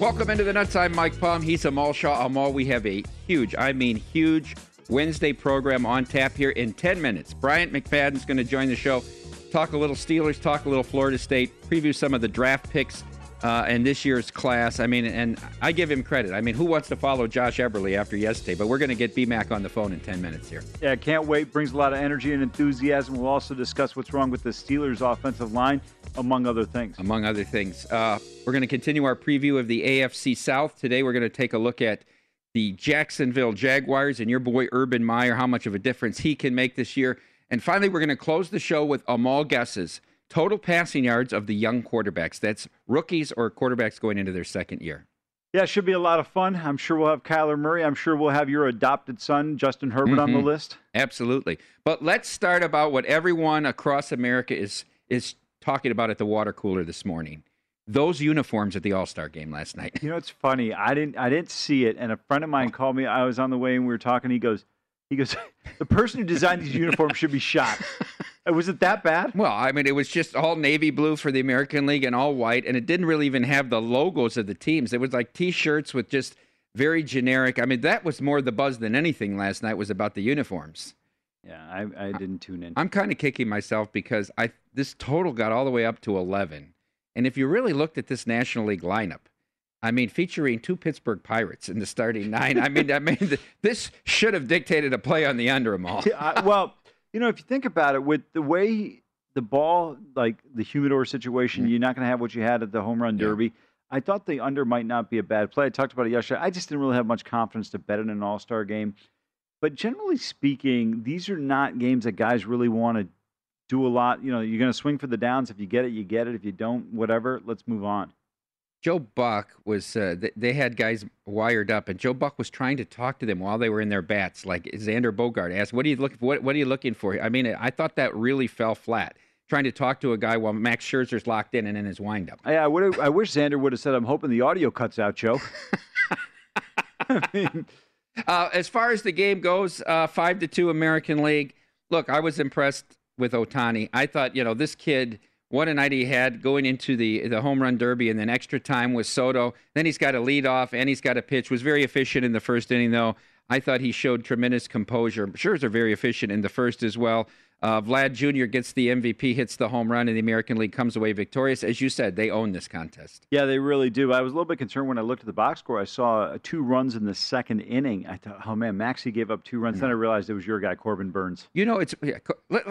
Welcome into the Nuts. I'm Mike Palm. He's Amal Shah. Amal, we have a huge, I mean huge, Wednesday program on tap here in 10 minutes. Bryant McFadden's going to join the show, talk a little Steelers, talk a little Florida State, preview some of the draft picks uh, and this year's class. I mean, and I give him credit. I mean, who wants to follow Josh Eberle after yesterday? But we're going to get BMAC on the phone in 10 minutes here. Yeah, can't wait. Brings a lot of energy and enthusiasm. We'll also discuss what's wrong with the Steelers' offensive line, among other things. Among other things. Uh, we're going to continue our preview of the AFC South. Today, we're going to take a look at the Jacksonville Jaguars and your boy Urban Meyer, how much of a difference he can make this year. And finally, we're going to close the show with Amal guesses total passing yards of the young quarterbacks. That's rookies or quarterbacks going into their second year. Yeah, it should be a lot of fun. I'm sure we'll have Kyler Murray. I'm sure we'll have your adopted son, Justin Herbert, mm-hmm. on the Mm-hmm. list. Absolutely. But let's start about what everyone across America is is talking about at the water cooler this morning. Those uniforms at the All Star game last night. You know, it's funny. I didn't I didn't see it, and a friend of mine called me. I was on the way and we were talking. He goes, he goes, the person who designed these uniforms should be shot. Uh, Was it that bad? Well, I mean, it was just all navy blue for the American League and all white, and it didn't really even have the logos of the teams. It was like T-shirts with just very generic. I mean, that was more the buzz than anything last night was about the uniforms. Yeah, I, I didn't tune in. I'm kind of kicking myself because I this total got all the way up to 11, and if you really looked at this National League lineup, I mean, featuring two Pittsburgh Pirates in the starting nine. I mean, I mean, this should have dictated a play on the under them all. Yeah, I- well, you know, if you think about it, with the way the ball, like the humidor situation, you're not going to have what you had at the home run Mm-hmm. Yeah. derby. I thought the under might not be a bad play. I talked about it yesterday. I just didn't really have much confidence to bet in an All Star game. But generally speaking, these are not games that guys really want to do a lot. You know, you're going to swing for the downs. If you get it, you get it. If you don't, whatever. Let's move on. Joe Buck was, uh, th- they had guys wired up, and Joe Buck was trying to talk to them while they were in their bats. Like Xander Bogaerts asked, "What are you looking for? What, what are you looking for?" I mean, I thought that really fell flat. Trying to talk to a guy while Max Scherzer's locked in and in his windup. I, I. I wish Xander would have said, "I'm hoping the audio cuts out, Joe." I mean, Uh, as far as the game goes, uh, five to two American League. Look, I was impressed with Ohtani. I thought, you know, this kid What a night he had going into the the home run derby and then extra time with Soto. Then he's got a lead off and he's got a pitch. Was very efficient in the first inning though. I thought he showed tremendous composure. Scherzer very efficient in the first as well. Uh, Vlad Jr. gets the MVP, hits the home run, and the American League comes away victorious. As you said, they own this contest. Yeah, they really do. I was a little bit concerned when I looked at the box score. I saw uh, two runs in the second inning. I thought, oh man, Maxie gave up two runs. Then I realized it was your guy, Corbin Burnes. You know, it's yeah,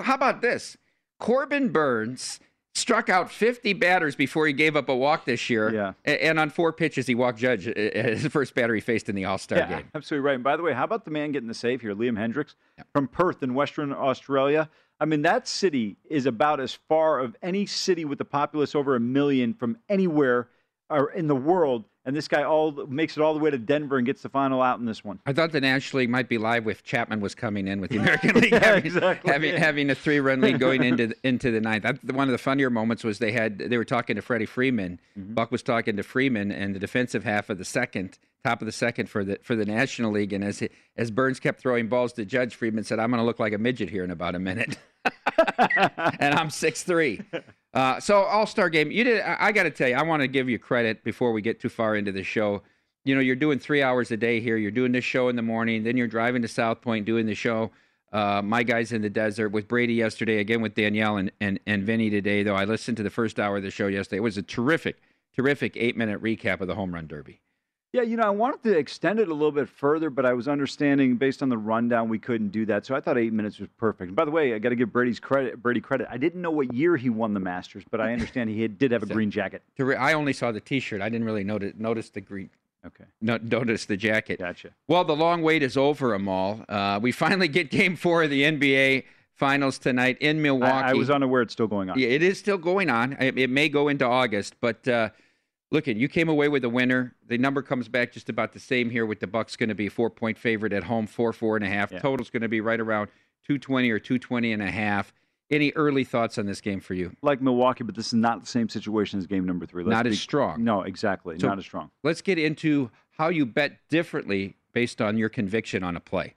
how about this? Corbin Burnes struck out 50 batters before he gave up a walk this year. Yeah. And on four pitches, he walked Judge, uh, his first batter he faced in the All Star yeah, game. Absolutely right. And by the way, how about the man getting the save here, Liam Hendriks from Perth in Western Australia? I mean, that city is about as far of any city with a populace over a million from anywhere or in the world and this guy all makes it all the way to Denver and gets the final out in this one. I thought the National League might be live if Chapman was coming in with the American League, yeah, having, exactly. having, having, a three-run lead going into into the ninth. That, one of the funnier moments was they had they were talking to Freddie Freeman. Mm-hmm. Buck was talking to Freeman, and the defensive half of the second, top of the second for the for the National League, and as as Burnes kept throwing balls to Judge, Freeman said, "I'm going to look like a midget here in about a minute." and I'm six three. Uh, so All Star game, you did. I, I got to tell you, I want to give you credit before we get too far into the show you know, you're doing three hours a day here. You're doing this show in the morning, then you're driving to South Point doing the show. Uh, my guys in the desert with Brady yesterday, again with Danielle and, and, and Vinny today, though. I listened to the first hour of the show yesterday. It was a terrific, terrific eight minute recap of the home run derby. Yeah, you know, I wanted to extend it a little bit further, but I was understanding based on the rundown we couldn't do that. So I thought eight minutes was perfect. And by the way, I got to give Brady's credit. Brady credit. I didn't know what year he won the Masters, but I understand he did have a green jacket. I only saw the T-shirt. I didn't really notice notice the green Okay. No, notice the jacket. Gotcha. Well, the long wait is over, Amal. Uh, we finally get Game Four of the NBA Finals tonight in Milwaukee. I, I was unaware it's still going on. Yeah, it is still going on. It, it may go into August, but uh, look, at you came away with a winner. The number comes back just about the same here. With the Bucks going to be four point favorite at home, four four and a half. Yeah. Total's going to be right around two twenty or two twenty and a half. Any early thoughts on this game for you? Like Milwaukee, but this is not the same situation as game number 3 Let's not be, as strong. No, exactly. So not as strong. Let's get into how you bet differently based on your conviction on a play.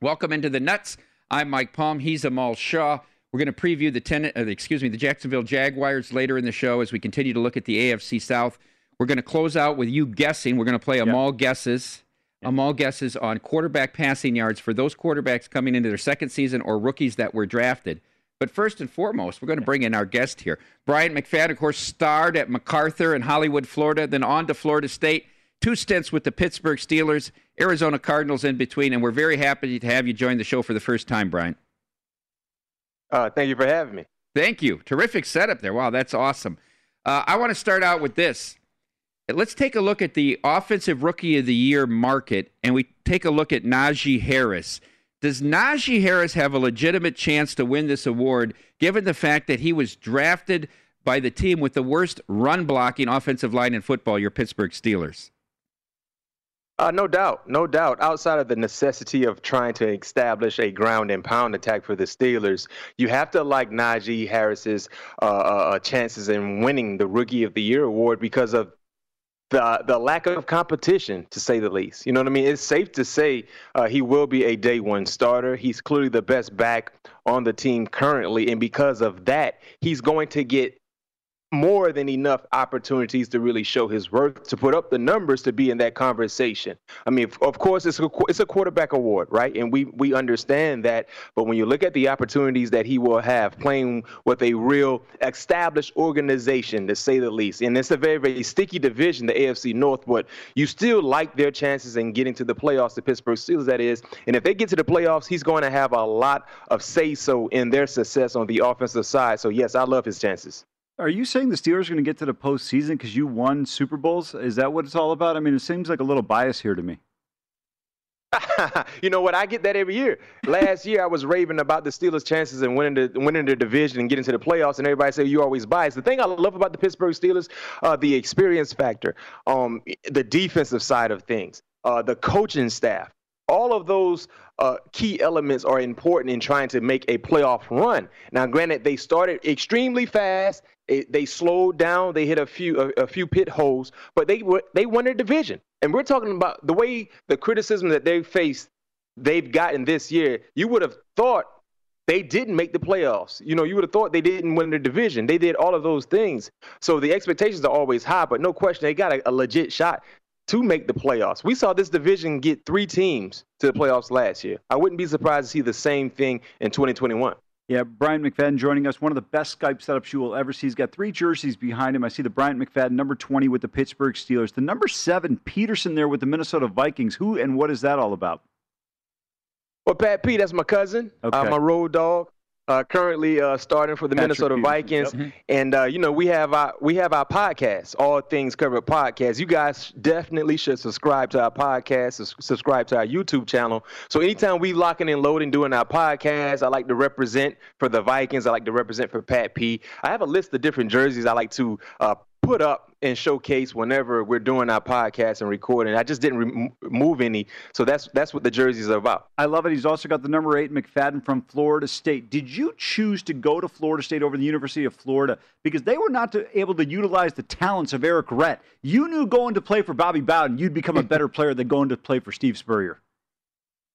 Welcome into the Nuts. I'm Mike Palm. He's Amal Shah. We're going to preview the ten, uh, excuse me, the Jacksonville Jaguars later in the show as we continue to look at the AFC South. We're going to close out with you guessing. We're going to play Amal yep. guesses. Yep. Amal guesses on quarterback passing yards for those quarterbacks coming into their second season or rookies that were drafted. But first and foremost, we're going to bring in our guest here. Bryant McFadden, of course, starred at MacArthur in Hollywood, Florida, then on to Florida State. Two stints with the Pittsburgh Steelers, Arizona Cardinals in between, and we're very happy to have you join the show for the first time, Bryant. Uh, thank you for having me. Thank you. Terrific setup there. Wow, that's awesome. Uh, I want to start out with this. Let's take a look at the Offensive Rookie of the Year market, and we take a look at Najee Harris. Does Najee Harris have a legitimate chance to win this award, given the fact that he was drafted by the team with the worst run blocking offensive line in football, your Pittsburgh Steelers? Uh, no doubt, no doubt. Outside of the necessity of trying to establish a ground and pound attack for the Steelers, you have to like Najee Harris's uh, uh, uh chances in winning the Rookie of the Year award because of the the lack of competition, to say the least. You know what I mean? It's safe to say uh, he will be a day one starter. He's clearly the best back on the team currently, and because of that, he's going to get more than enough opportunities to really show his worth, to put up the numbers to be in that conversation. I mean, of course, it's a, it's a quarterback award, right? And we, we understand that. But when you look at the opportunities that he will have playing with a real established organization, to say the least, and it's a very, very sticky division, the AFC North, but you still like their chances in getting to the playoffs, the Pittsburgh Steelers, that is. And if they get to the playoffs, he's going to have a lot of say so in their success on the offensive side. So, yes, I love his chances. Are you saying the Steelers are going to get to the postseason because you won Super Bowls? Is that what it's all about? I mean, it seems like a little bias here to me. you know what? I get that every year. Last year, I was raving about the Steelers' chances and winning the winning the division and getting to the playoffs, and everybody said you always biased. The thing I love about the Pittsburgh Steelers, uh, the experience factor, um, the defensive side of things, uh, the coaching staff, all of those uh, key elements are important in trying to make a playoff run. Now, granted, they started extremely fast. It, they slowed down. They hit a few a, a few pit holes, but they were they won their division. And we're talking about the way the criticism that they faced, they've gotten this year. You would have thought They didn't make the playoffs. You know, you would have thought they didn't win the division. They did all of those things. So the expectations are always high, but no question, they got a, a legit shot to make the playoffs. We saw this division get three teams to the playoffs last year. I wouldn't be surprised to see the same thing in 2021. Yeah, Bryant McFadden joining us. One of the best Skype setups you will ever see. He's got three jerseys behind him. I see the Bryant McFadden number 20 with the Pittsburgh Steelers, the number seven Peterson there with the Minnesota Vikings. Who and what is that all about? Well, Pat P, that's my cousin, okay. uh, my road dog uh, currently uh, starting for the Patrick Minnesota Vikings, yep. And uh, you know we have our we have our podcast, All Things Covered podcast. You guys definitely should subscribe to our podcast, subscribe to our YouTube channel. So anytime we locking and loading doing our podcast, I like to represent for the Vikings. I like to represent for Pat P. I have a list of different jerseys I like to uh, put up and showcase whenever we're doing our podcast and recording. I just didn't remove any, so that's that's what the jerseys are about. I love it. He's also got the number eight McFadden from Florida State. Did you choose to go to Florida State over the University of Florida because they were not to, able to utilize the talents of Errict Rhett? You knew going to play for Bobby Bowden, you'd become a better player than going to play for Steve Spurrier.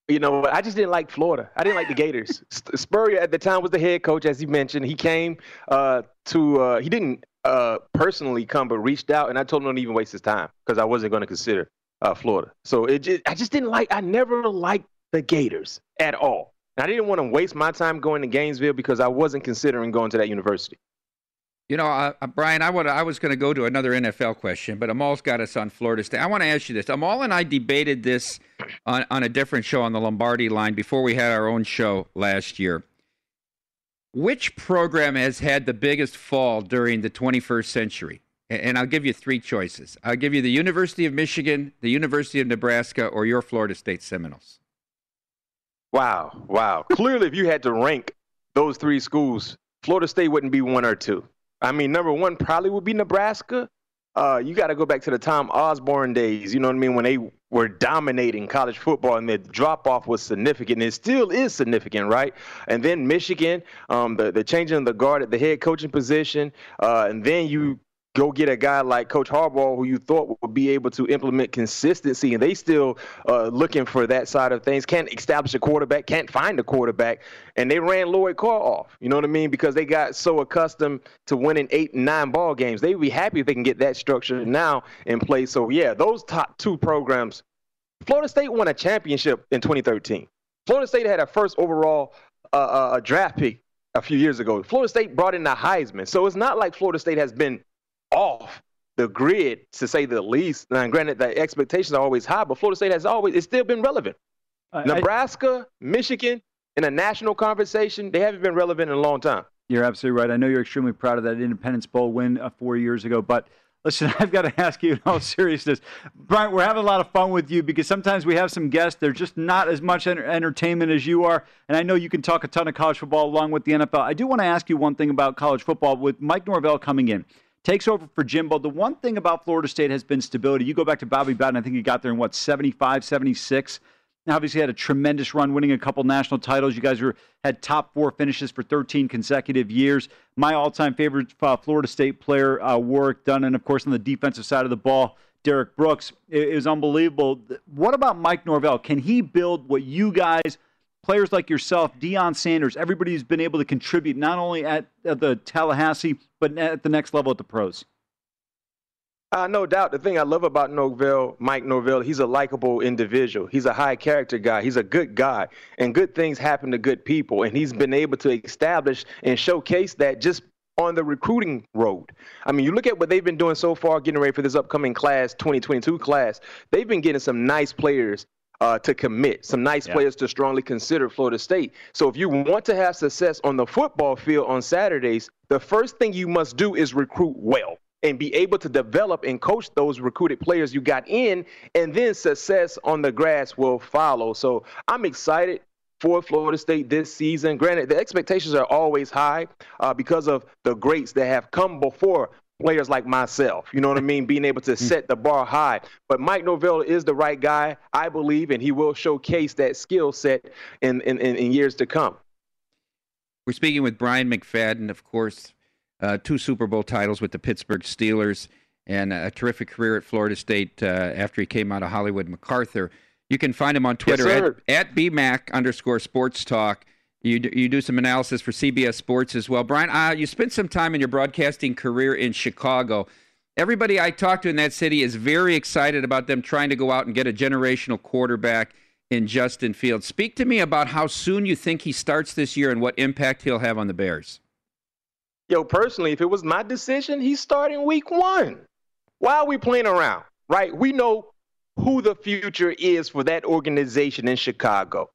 You know, what? I just didn't like Florida. I didn't like the Gators. Spurrier at the time was the head coach, as you mentioned. He came uh, to. Uh, he didn't uh, personally come, but reached out, and I told him don't even waste his time because I wasn't going to consider uh, Florida. So it just, I just didn't like. I never liked the Gators at all. And I didn't want to waste my time going to Gainesville because I wasn't considering going to that university. You know, uh, uh Brian, I, would, I was going to go to another NFL question, but Amal's got us on Florida State. I want to ask you this. Amal and I debated this on, on a different show on the Lombardi line before we had our own show last year. Which program has had the biggest fall during the 21st century? And I'll give you three choices. I'll give you the University of Michigan, the University of Nebraska, or your Florida State Seminoles. Wow, wow. Clearly, if you had to rank those three schools, Florida State wouldn't be one or two. I mean, number one probably would be Nebraska. Uh, you got to go back to the Tom Osborne days. You know what I mean? When they were dominating college football, and the drop off was significant. It still is significant, right? And then Michigan, um, the the changing of the guard at the head coaching position, uh, and then you go get a guy like Coach Harbaugh, who you thought would be able to implement consistency, and they still uh, looking for that side of things. Can't establish a quarterback, can't find a quarterback, and they ran Lloyd Carr off. You know what I mean? Because they got so accustomed to winning eight and nine ball games. They'd be happy if they can get that structure now in place. So yeah, those top two programs. Florida State won a championship in 2013. Florida State had a first overall uh, uh, draft pick a few years ago. Florida State brought in the Heisman. So it's not like Florida State has been off the grid to say the least. Now, granted, the expectations are always high, but Florida State has always it's still been relevant. Uh, Nebraska, I, Michigan, in a national conversation, they haven't been relevant in a long time. You're absolutely right. I know you're extremely proud of that Independence Bowl win uh, four years ago, but listen, I've got to ask you in all seriousness, Brian. We're having a lot of fun with you because sometimes we have some guests. They're just not as much enter- entertainment as you are, and I know you can talk a ton of college football along with the NFL. I do want to ask you one thing about college football with Mike Norvell coming in takes over for Jimbo. The one thing about Florida State has been stability. You go back to Bobby Bowden, I think he got there in what, 75, 76. Now, obviously, had a tremendous run, winning a couple national titles. You guys were had top four finishes for 13 consecutive years. My all-time favorite uh, Florida State player, uh, Warrick Dunn, and of course, on the defensive side of the ball, Derrick Brooks. It, it was unbelievable. What about Mike Norvell? Can he build what you guys – players like yourself, Deion Sanders, everybody who's been able to contribute not only at, at the Tallahassee, but at the next level at the pros? Uh, no doubt. The thing I love about Norvell, Mike Norvell, he's a likable individual. He's a high character guy. He's a good guy. And good things happen to good people. And he's been able to establish and showcase that just on the recruiting road. I mean, you look at what they've been doing so far, getting ready for this upcoming class, 2022 class. They've been getting some nice players uh, to commit, some nice yeah. players to strongly consider Florida State. So if you want to have success on the football field on Saturdays, the first thing you must do is recruit well and be able to develop and coach those recruited players you got in, and then success on the grass will follow. So I'm excited for Florida State this season. Granted, the expectations are always high uh, because of the greats that have come before players like myself. You know what I mean? Being able to hmm. set the bar high. But Mike Norvell is the right guy, I believe, and he will showcase that skill set in, in, in, years to come. We're speaking with Bryant McFadden, of course, uh, two Super Bowl titles with the Pittsburgh Steelers and a terrific career at Florida State uh, after he came out of Hollywood MacArthur. You can find him on Twitter yes, at, at BMAC underscore sports talk. You do, you do some analysis for CBS Sports as well. Brian, uh, you spent some time in your broadcasting career in Chicago. Everybody I talk to in that city is very excited about them trying to go out and get a generational quarterback in Justin Fields. Speak to me about how soon you think he starts this year and what impact he'll have on the Bears. Yo, personally, if it was my decision, he's starting week one. Why are we playing around? Right? We know who the future is for that organization in Chicago.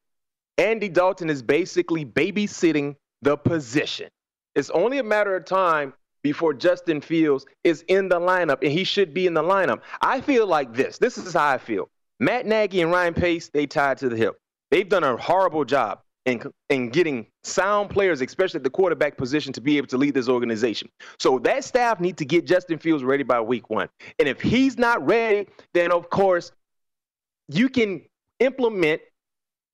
Andy Dalton is basically babysitting the position. It's only a matter of time before Justin Fields is in the lineup, and he should be in the lineup. I feel like this. This is how I feel. Matt Nagy and Ryan Pace, they tied to the hip. They've done a horrible job in, in getting sound players, especially at the quarterback position, to be able to lead this organization. So that staff need to get Justin Fields ready by week one. And if he's not ready, then of course you can implement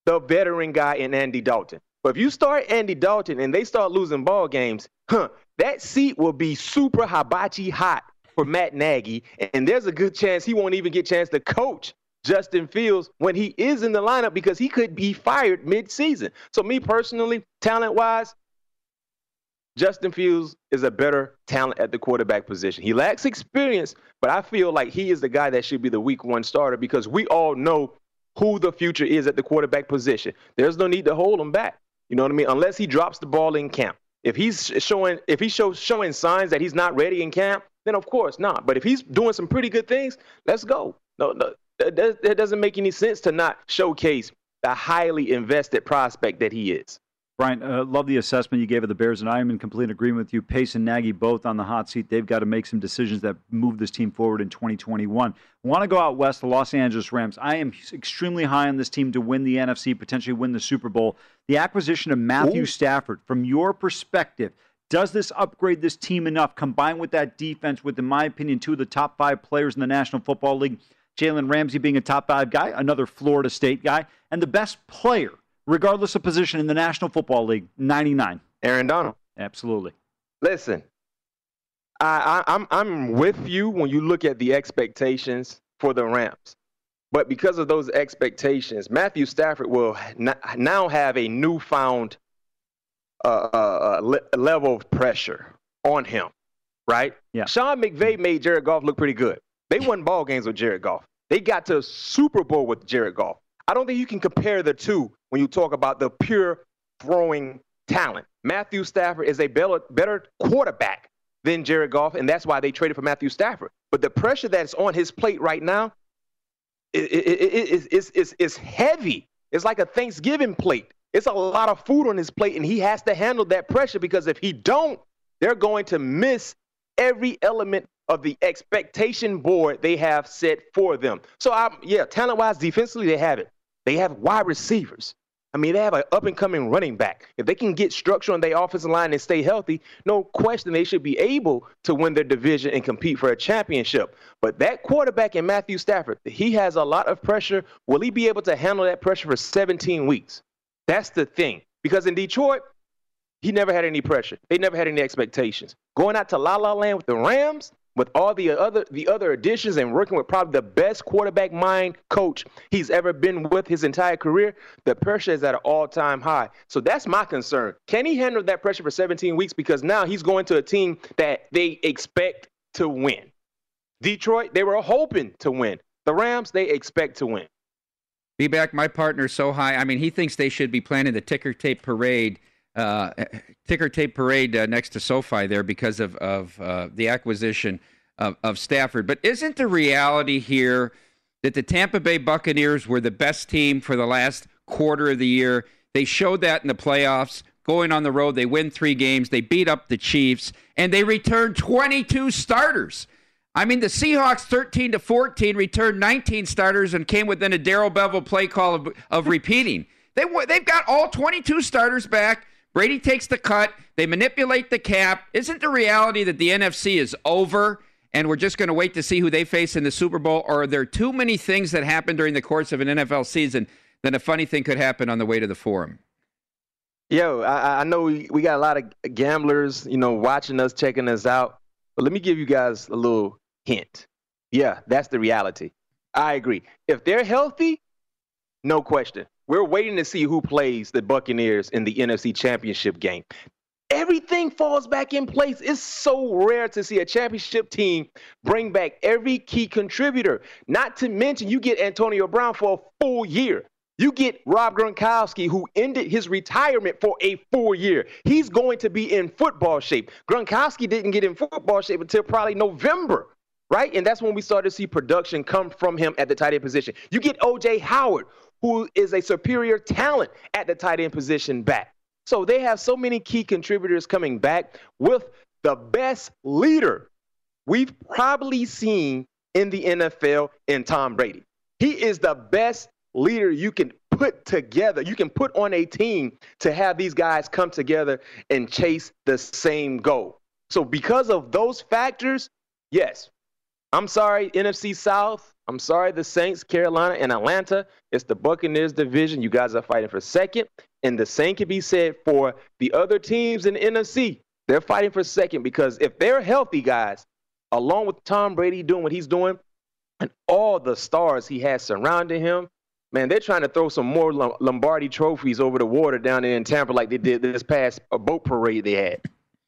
the veteran guy in Andy Dalton. But if you start Andy Dalton and they start losing ball games, huh, that seat will be super hibachi hot for Matt Nagy, and there's a good chance he won't even get a chance to coach Justin Fields when he is in the lineup because he could be fired mid-season. So me personally, talent-wise, Justin Fields is a better talent at the quarterback position. He lacks experience, but I feel like he is the guy that should be the week one starter because we all know who the future is at the quarterback position. There's no need to hold him back. You know what I mean? Unless he drops the ball in camp. If he's showing if he shows showing signs that he's not ready in camp, then of course not. But if he's doing some pretty good things, let's go. No, no, that doesn't make any sense to not showcase the highly invested prospect that he is. Brian, uh, love the assessment you gave of the Bears, and I am in complete agreement with you. Pace and Nagy both on the hot seat. They've got to make some decisions that move this team forward in 2021. I want to go out west, the Los Angeles Rams. I am extremely high on this team to win the NFC, potentially win the Super Bowl. The acquisition of Matthew Ooh. Stafford, from your perspective, does this upgrade this team enough, combined with that defense, with, in my opinion, two of the top five players in the National Football League? Jalen Ramsey being a top five guy, another Florida State guy, and the best player regardless of position in the National Football League, 99. Aaron Donald. Absolutely. Listen, I, I, I'm I'm with you when you look at the expectations for the Rams, but because of those expectations, Matthew Stafford will now have a newfound uh, uh, le- level of pressure on him, right? Yeah. Sean McVay made Jared Goff look pretty good. They won ball games with Jared Goff. They got to Super Bowl with Jared Goff. I don't think you can compare the two when you talk about the pure throwing talent. Matthew Stafford is a better, better quarterback than Jared Goff, and that's why they traded for Matthew Stafford. But the pressure that's on his plate right now is, is, is, is heavy. It's like a Thanksgiving plate. It's a lot of food on his plate, and he has to handle that pressure because if he don't, they're going to miss every element of the expectation board they have set for them. So, I'm, yeah, talent-wise, defensively, they have it. They have wide receivers. I mean, they have an up and coming running back. If they can get structure on their offensive line and stay healthy, no question they should be able to win their division and compete for a championship. But that quarterback in Matthew Stafford, he has a lot of pressure. Will he be able to handle that pressure for 17 weeks? That's the thing. Because in Detroit, he never had any pressure. They never had any expectations. Going out to La La Land with the Rams, with all the other the other additions and working with probably the best quarterback mind coach he's ever been with his entire career, the pressure is at an all-time high. So that's my concern. Can he handle that pressure for 17 weeks? Because now he's going to a team that they expect to win. Detroit, they were hoping to win. The Rams, they expect to win. Be back, my partner, so high. I mean, he thinks they should be planning the ticker tape parade uh, ticker tape parade uh, next to SoFi there because of of uh, the acquisition of, of Stafford. But isn't the reality here that the Tampa Bay Buccaneers were the best team for the last quarter of the year? They showed that in the playoffs. Going on the road, they win three games. They beat up the Chiefs, and they returned 22 starters. I mean, the Seahawks 13 to 14 returned 19 starters and came within a Darrell Bevell play call of, of repeating. They they've got all 22 starters back. Brady takes the cut. They manipulate the cap. Isn't the reality that the NFC is over and we're just going to wait to see who they face in the Super Bowl? Or are there too many things that happen during the course of an NFL season that a funny thing could happen on the way to the forum? Yo, I, I know we, we got a lot of gamblers, you know, watching us, checking us out. But let me give you guys a little hint. Yeah, that's the reality. I agree. If they're healthy, no question we're waiting to see who plays the Buccaneers in the NFC Championship game. Everything falls back in place. It's so rare to see a championship team bring back every key contributor. Not to mention, you get Antonio Brown for a full year. You get Rob Gronkowski, who ended his retirement for a full year. He's going to be in football shape. Gronkowski didn't get in football shape until probably November, right? And that's when we started to see production come from him at the tight end position. You get OJ Howard, who is a superior talent at the tight end position back. So they have so many key contributors coming back with the best leader we've probably seen in the NFL in Tom Brady. He is the best leader you can put together, you can put on a team to have these guys come together and chase the same goal. So, because of those factors, yes, I'm sorry, NFC South. I'm sorry, the Saints, Carolina, and Atlanta. It's the Buccaneers division. You guys are fighting for second. And the same can be said for the other teams in the NFC. They're fighting for second because if they're healthy, guys, along with Tom Brady doing what he's doing and all the stars he has surrounding him, man, they're trying to throw some more Lombardi trophies over the water down there in Tampa like they did this past uh, boat parade they had.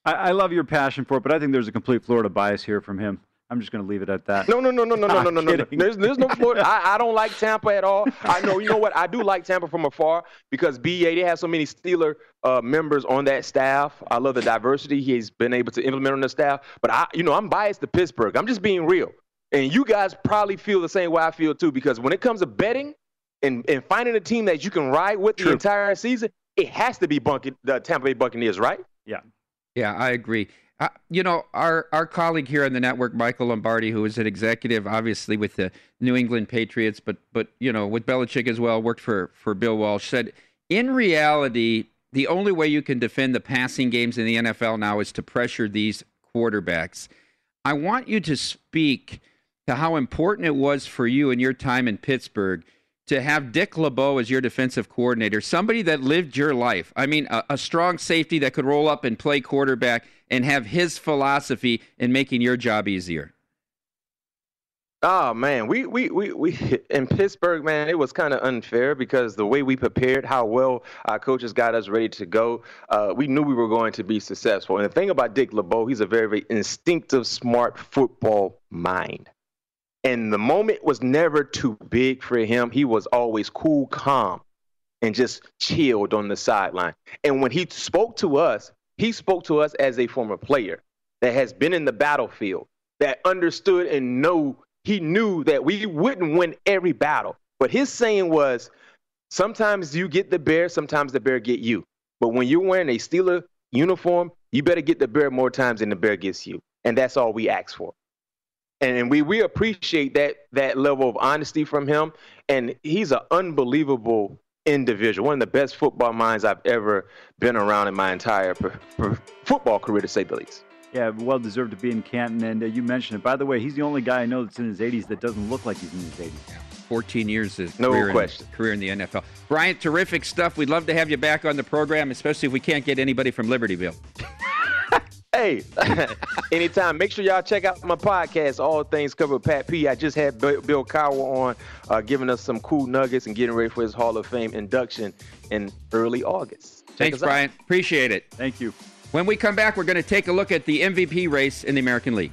I, I love your passion for it, but I think there's a complete Florida bias here from him. I'm just going to leave it at that. No, no, no, no, no, no, no, no, no. There's, there's no Florida. I, I don't like Tampa at all. I know, you know what? I do like Tampa from afar because BA, they have so many Steeler uh, members on that staff. I love the diversity he's been able to implement on the staff. But I, you know, I'm biased to Pittsburgh. I'm just being real. And you guys probably feel the same way I feel too because when it comes to betting, and, and finding a team that you can ride with True. the entire season, it has to be Bunky, the Tampa Bay Buccaneers, right? Yeah. Yeah, I agree. Uh, you know, our, our colleague here on the network, Michael Lombardi, who is an executive, obviously with the New England Patriots, but but you know, with Belichick as well, worked for for Bill Walsh, said in reality, the only way you can defend the passing games in the NFL now is to pressure these quarterbacks. I want you to speak to how important it was for you in your time in Pittsburgh to have Dick LeBeau as your defensive coordinator, somebody that lived your life. I mean, a, a, strong safety that could roll up and play quarterback and have his philosophy in making your job easier. Oh man, we we we, we in Pittsburgh, man, it was kind of unfair because the way we prepared, how well our coaches got us ready to go, uh, we knew we were going to be successful. And the thing about Dick LeBeau, he's a very very instinctive, smart football mind. And the moment was never too big for him. He was always cool, calm, and just chilled on the sideline. And when he spoke to us, he spoke to us as a former player that has been in the battlefield, that understood and know he knew that we wouldn't win every battle. But his saying was, sometimes you get the bear, sometimes the bear get you. But when you're wearing a Steeler uniform, you better get the bear more times than the bear gets you. And that's all we ask for and we we appreciate that that level of honesty from him. And he's an unbelievable individual, one of the best football minds I've ever been around in my entire per, per football career, to say the least. Yeah, well deserved to be in Canton. And uh, you mentioned it. By the way, he's the only guy I know that's in his 80s that doesn't look like he's in his 80s. 14 years of no career, question. In, career in the NFL. Bryant, terrific stuff. We'd love to have you back on the program, especially if we can't get anybody from Libertyville. Hey, anytime. Make sure y'all check out my podcast, All Things Covered with Pat P. I just had Bill Cowher on, uh, giving us some cool nuggets and getting ready for his Hall of Fame induction in early August. Check Thanks, Brian. Appreciate it. Thank you. When we come back, we're going to take a look at the MVP race in the American League.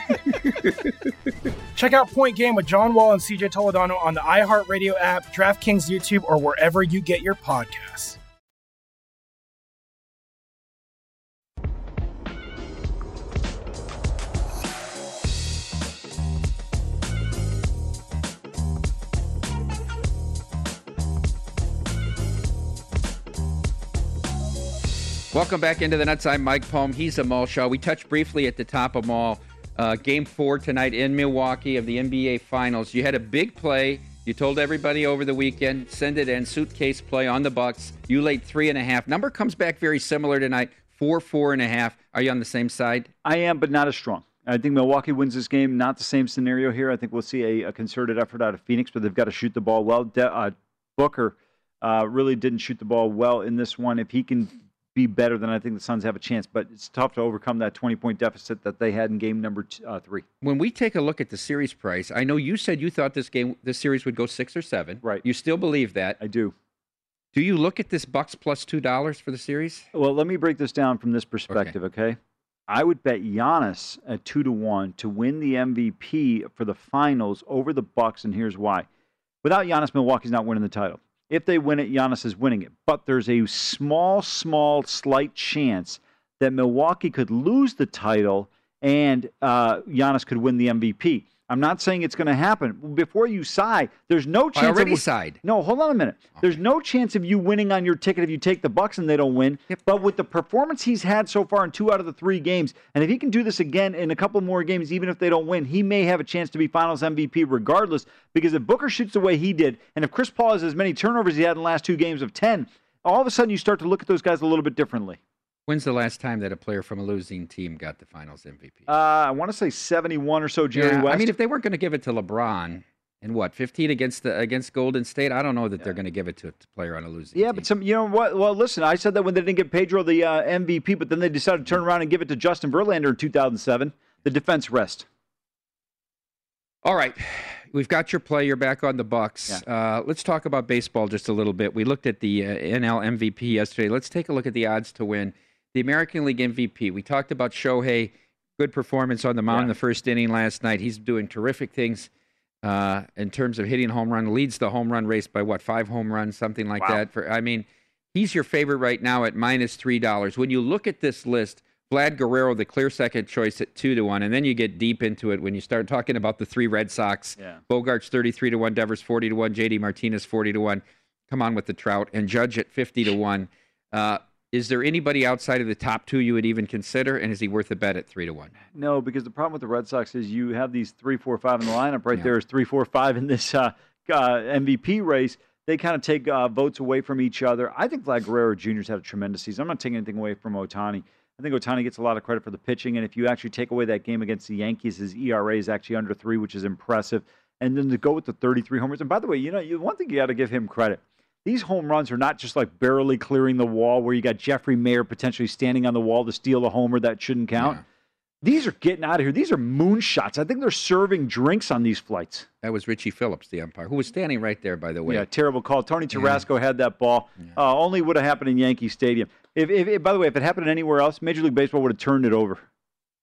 Check out Point Game with John Wall and CJ Toledano on the iHeartRadio app, DraftKings YouTube, or wherever you get your podcasts. Welcome back into the Nuts. I'm Mike Palm. He's Amal Shah. We touched briefly at the top of all. Uh, game four tonight in Milwaukee of the NBA Finals. You had a big play. You told everybody over the weekend, send it in, suitcase play on the Bucks. You laid three and a half. Number comes back very similar tonight, four, four and a half. Are you on the same side? I am, but not as strong. I think Milwaukee wins this game. Not the same scenario here. I think we'll see a, a concerted effort out of Phoenix, but they've got to shoot the ball well. De- uh, Booker uh, really didn't shoot the ball well in this one. If he can be better, than I think the Suns have a chance. But it's tough to overcome that 20 point deficit that they had in game number t- uh, three. When we take a look at the series price, I know you said you thought this game, this series would go six or seven. Right. You still believe that? I do. Do you look at this Bucks plus two dollars for the series? Well, let me break this down from this perspective, okay? I would bet Giannis at two to one to win the MVP for the finals over the Bucks, and here's why. Without Giannis, Milwaukee's not winning the title. If they win it, Giannis is winning it. But there's a small, small, slight chance that Milwaukee could lose the title and uh, Giannis could win the MVP. I'm not saying it's going to happen. Before you sigh, there's no chance. of already wi- sighed. No, hold on a minute. There's no chance of you winning on your ticket if you take the Bucks and they don't win. But with the performance he's had so far in two out of the three games, and if he can do this again in a couple more games, even if they don't win, he may have a chance to be Finals MVP regardless. Because if Booker shoots the way he did, and if Chris Paul has as many turnovers as he had in the last two games of ten, all of a sudden you start to look at those guys a little bit differently. When's the last time that a player from a losing team got the Finals MVP? Uh, I want to say 71 or so, Jerry Yeah, West. I mean, if they weren't going to give it to LeBron in what 15 against the against Golden State, I don't know that they're going to give it to a player on a losing. Team. Yeah, but some, you know what? Well, listen, I said that when they didn't get Pedro the uh, MVP, but then they decided to turn around and give it to Justin Verlander in 2007. The defense rest. All right, we've got your play. You're back on the Bucks. Uh, let's talk about baseball just a little bit. We looked at the uh, NL MVP yesterday. Let's take a look at the odds to win the American League MVP. We talked about Shohei. Good performance on the mound in the first inning last night. He's doing terrific things uh, in terms of hitting home run. Leads the home run race by what five home runs, something like Wow. that. For I mean, he's your favorite right now at minus three dollars. When you look at this list, Vlad Guerrero, the clear second choice at two to one, and then you get deep into it when you start talking about the three Red Sox. Yeah. Bogaerts thirty-three to one, Devers forty to one, JD Martinez forty to one. Come on with the Trout and Judge at fifty to one. Uh, is there anybody outside of the top two you would even consider, and is he worth a bet at three to one? No, because the problem with the Red Sox is you have these three, four, five in the lineup. Right there is three, four, five in this uh, uh, MVP race. They kind of take uh, votes away from each other. I think Vlad Guerrero Jr.'s had a tremendous season. I'm not taking anything away from Ohtani. I think Ohtani gets a lot of credit for the pitching, and if you actually take away that game against the Yankees, his ERA is actually under three, which is impressive. and then to go with the 33 homers. And by the way, you know, one thing you got to give him credit. These home runs are not just like barely clearing the wall where you got Jeffrey Maier potentially standing on the wall to steal a homer that shouldn't count. These are getting out of here. These are moonshots. I think they're serving drinks on these flights. That was Richie Phillips, the umpire, who was standing right there, by the way. Yeah, terrible call. Tony Tarasco had that ball. Uh, only would have happened in Yankee Stadium. If, if, if, by the way, if it happened anywhere else, Major League Baseball would have turned it over.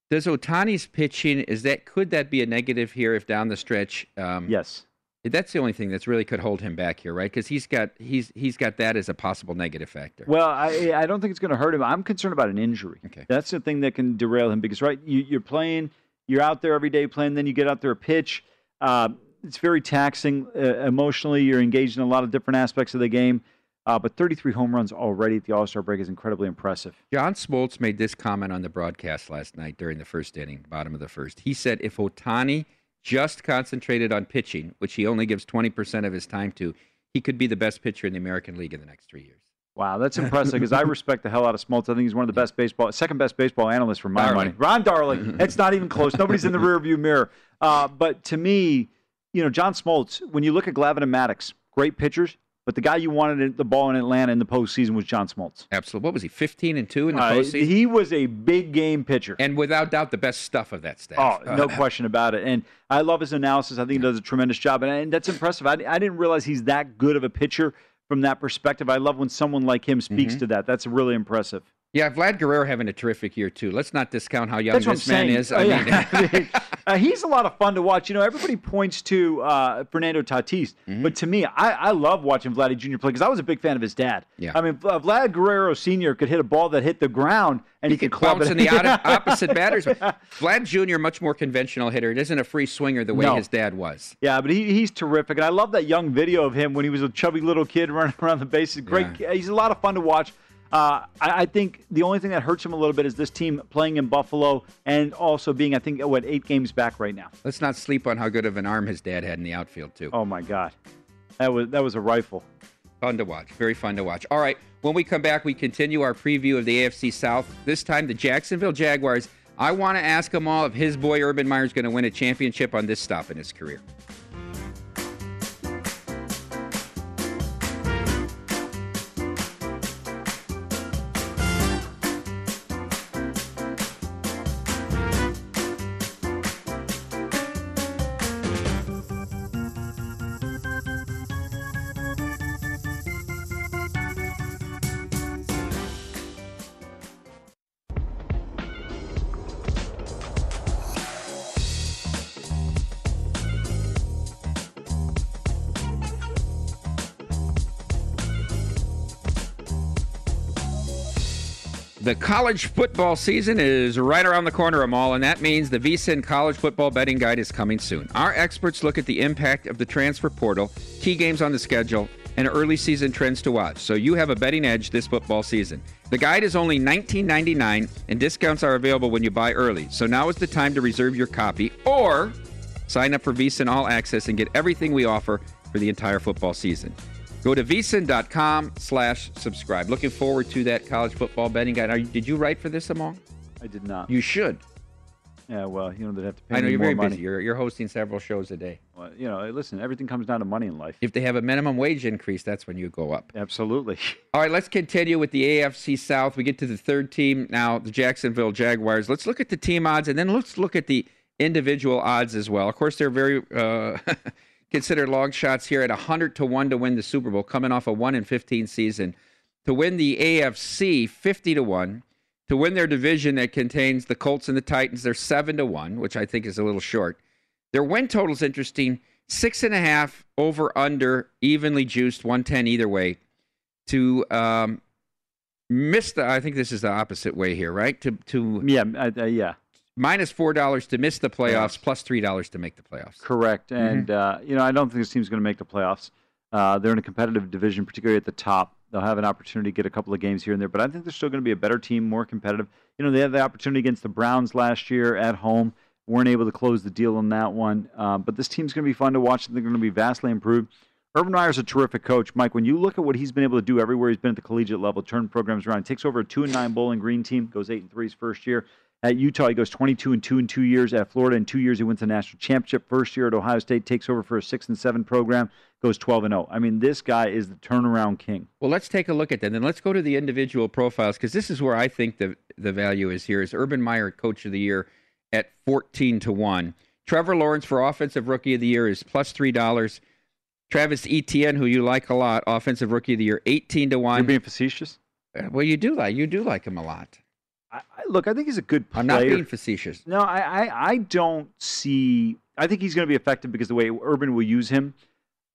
Does Ohtani's pitching is that could that be a negative here if down the stretch? Um, yes, that's the only thing that's really could hold him back here, right? Because he's got he's he's got that as a possible negative factor. Well, I I don't think it's going to hurt him. I'm concerned about an injury. Okay, that's the thing that can derail him because right, you, you're playing, you're out there every day playing, then you get out there a pitch. Uh, it's very taxing uh, emotionally. You're engaged in a lot of different aspects of the game. Uh, but 33 home runs already at the All Star break is incredibly impressive. John Smoltz made this comment on the broadcast last night during the first inning, bottom of the first. He said if Ohtani just concentrated on pitching, which he only gives 20% of his time to, he could be the best pitcher in the American League in the next three years. Wow, that's impressive because I respect the hell out of Smoltz. I think he's one of the best baseball, second best baseball analysts for my Darling. money. Ron Darling. it's not even close. Nobody's in the rearview mirror. Uh, but to me, you know, John Smoltz, when you look at Glavine and Maddux, great pitchers, but the guy you wanted the ball in Atlanta in the postseason was John Smoltz. Absolutely. What was he, 15 and 2 in the Uh, postseason? he was a big game pitcher. and without doubt, the best stuff of that staff. Oh, no question about it. And I love his analysis. I think he does a tremendous job. And, and that's impressive. I, I didn't realize he's that good of a pitcher from that perspective. I love when someone like him speaks Mhm. to that. That's really impressive. Yeah, Vlad Guerrero having a terrific year, too. Let's not discount how young That's this man saying. is. Oh, I yeah. mean, uh, he's a lot of fun to watch. You know, everybody points to uh, Fernando Tatis, Mm-hmm. but to me, I, I love watching Vladdy Jr. play because I was a big fan of his dad. Yeah. I mean, Vl- Vlad Guerrero Sr. could hit a ball that hit the ground and he, could club bounce it in the out- opposite batters. Vlad Jr., much more conventional hitter. It isn't a free swinger the way No. his dad was. Yeah, but he, he's terrific, and I love that young video of him when he was a chubby little kid running around the bases. Great, he's a lot of fun to watch. Uh, I, I think the only thing that hurts him a little bit is this team playing in Buffalo and also being, I think, what eight games back right now. Let's not sleep on how good of an arm his dad had in the outfield, too. Oh my God, that was that was a rifle. Fun to watch. Very fun to watch. All right. When we come back, we continue our preview of the AFC South. This time, the Jacksonville Jaguars. I want to ask them all if his boy Urban Meyer is going to win a championship on this stop in his career. The college football season is right around the corner, Amal, and that means the VSIN College Football Betting Guide is coming soon. Our experts look at the impact of the transfer portal, key games on the schedule, and early season trends to watch, so you have a betting edge this football season. The guide is only $19.99, and discounts are available when you buy early. So now is the time to reserve your copy or sign up for VSIN All Access and get everything we offer for the entire football season. Go to vsin.com slash subscribe. Looking forward to that college football betting guide. Are you, did you write for this, Amal? I did not. You should. Yeah, well, you know they'd have to pay I know you're more very money. busy. You're, you're hosting several shows a day. Well, you know, listen, everything comes down to money in life. If they have a minimum wage increase, that's when you go up. Absolutely. All right, let's continue with the AFC South. We get to the third team now, the Jacksonville Jaguars. Let's look at the team odds, and then let's look at the individual odds as well. Of course, they're very uh, considered long shots here at 100 to 1 to win the Super Bowl, coming off a 1 in 15 season. To win the AFC, 50 to 1. To win their division that contains the Colts and the Titans, they're 7 to 1, which I think is a little short. Their win total's interesting. Six and a half over under, evenly juiced, 110 either way. To um, miss the, I think this is the opposite way here, right? To to yeah, uh, yeah. Minus four dollars to miss the playoffs, plus three dollars to make the playoffs. Correct. Mm-hmm. And, uh, you know, I don't think this team's going to make the playoffs. Uh, they're in a competitive division, particularly at the top. They'll have an opportunity to get a couple of games here and there, but I think they're still going to be a better team, more competitive. You know, they had the opportunity against the Browns last year at home. Weren't able to close the deal on that one. Uh, but this team's going to be fun to watch. They're going to be vastly improved. Urban Meyer's a terrific coach, Mike. When you look at what he's been able to do everywhere he's been at the collegiate level, turn programs around, takes over a two and nine Bowling Green team, goes eight and three his first year, At Utah, he goes 22 and 2 in two years. At Florida, in two years, he wins the national championship. First year at Ohio State, takes over for a 6 and 7 program, goes 12 and 0. I mean, this guy is the turnaround king. Well, let's take a look at that. Then let's go to the individual profiles because this is where I think the the value is here. Is Urban Meyer Coach of the Year at 14 to 1. Trevor Lawrence for Offensive Rookie of the Year is plus $3. Travis Etienne, who you like a lot, Offensive Rookie of the Year, 18 to 1. You're being facetious? Uh, well, you do like you do like him a lot. I, I, look, I think he's a good player. I'm not being facetious. No, I, I, I don't see. I think he's going to be effective because the way Urban will use him.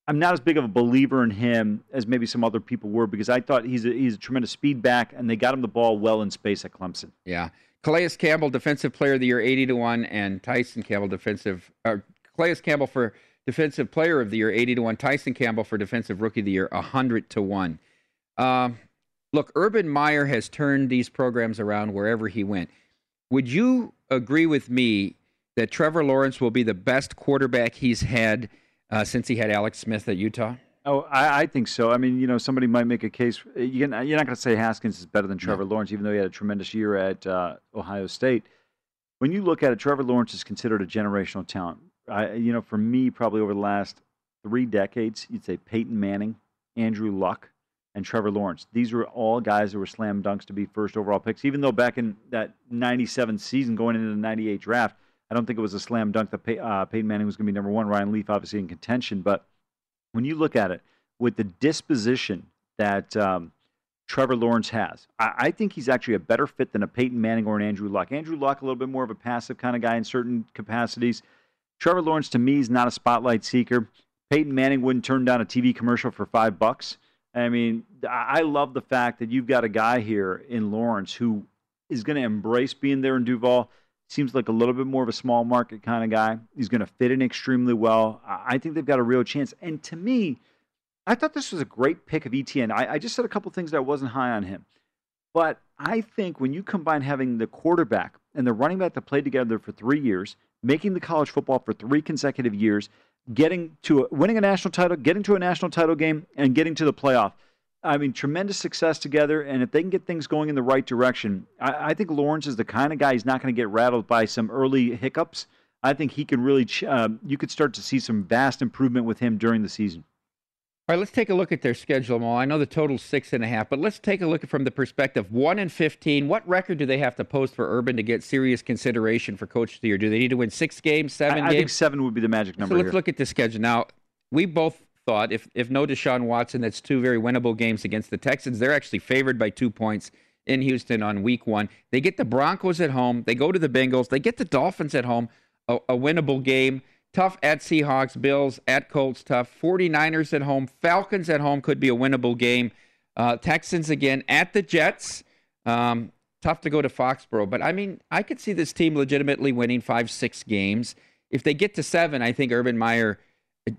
I'm not as big of a believer in him as maybe some other people were because I thought he's a, he's a tremendous speed back and they got him the ball well in space at Clemson. Yeah, Calais Campbell, Defensive Player of the Year, 80 to one, and Tyson Campbell, Defensive. Uh, Calais Campbell for Defensive Player of the Year, 80 to one. Tyson Campbell for Defensive Rookie of the Year, 100 to one. Um, look, Urban Meyer has turned these programs around wherever he went. Would you agree with me that Trevor Lawrence will be the best quarterback he's had uh, since he had Alex Smith at Utah? Oh, I, I, think so. I mean, you know, somebody might make a case. You're not, not going to say Haskins is better than Trevor no. Lawrence, even though he had a tremendous year at uh, Ohio State. When you look at it, Trevor Lawrence is considered a generational talent. I, you know, for me, probably over the last three decades, you'd say Peyton Manning, Andrew Luck, and Trevor Lawrence. These were all guys that were slam dunks to be first overall picks. Even though back in that '97 season, going into the '98 draft, I don't think it was a slam dunk that Pey- uh, Peyton Manning was going to be number one. Ryan Leaf, obviously, in contention. But when you look at it, with the disposition that um, Trevor Lawrence has, I-, I think he's actually a better fit than a Peyton Manning or an Andrew Luck. Andrew Luck, a little bit more of a passive kind of guy in certain capacities. Trevor Lawrence, to me, is not a spotlight seeker. Peyton Manning wouldn't turn down a TV commercial for five bucks. I mean, I love the fact that you've got a guy here in Lawrence who is going to embrace being there in Duval. Seems like a little bit more of a small market kind of guy. He's going to fit in extremely well. I think they've got a real chance. And to me, I thought this was a great pick of Etienne. I, I just said a couple things that I wasn't high on him. But I think when you combine having the quarterback and the running back that played together for three years, making the college football for three consecutive years, getting to a, winning a national title, getting to a national title game, and getting to the playoff. I mean, tremendous success together. And if they can get things going in the right direction, I, I think Lawrence is the kind of guy he's not going to get rattled by some early hiccups. I think he can really, uh, you could start to see some vast improvement with him during the season. All right, let's take a look at their schedule, Mo. I know the total's six and a half, but let's take a look at from the perspective one and fifteen. What record do they have to post for Urban to get serious consideration for Coach of the Year? Do they need to win six games, seven I, I games? think seven would be the magic number. So let's here. look at the schedule now. We both thought if if no Deshaun Watson, that's two very winnable games against the Texans. They're actually favored by two points in Houston on Week One. They get the Broncos at home. They go to the Bengals. They get the Dolphins at home. a, a winnable game. Tough at Seahawks, Bills, at Colts, tough. 49ers at home, Falcons at home could be a winnable game. Uh, Texans again at the Jets. Um, tough to go to Foxborough, but I mean, I could see this team legitimately winning five, six games. If they get to seven, I think Urban Meyer,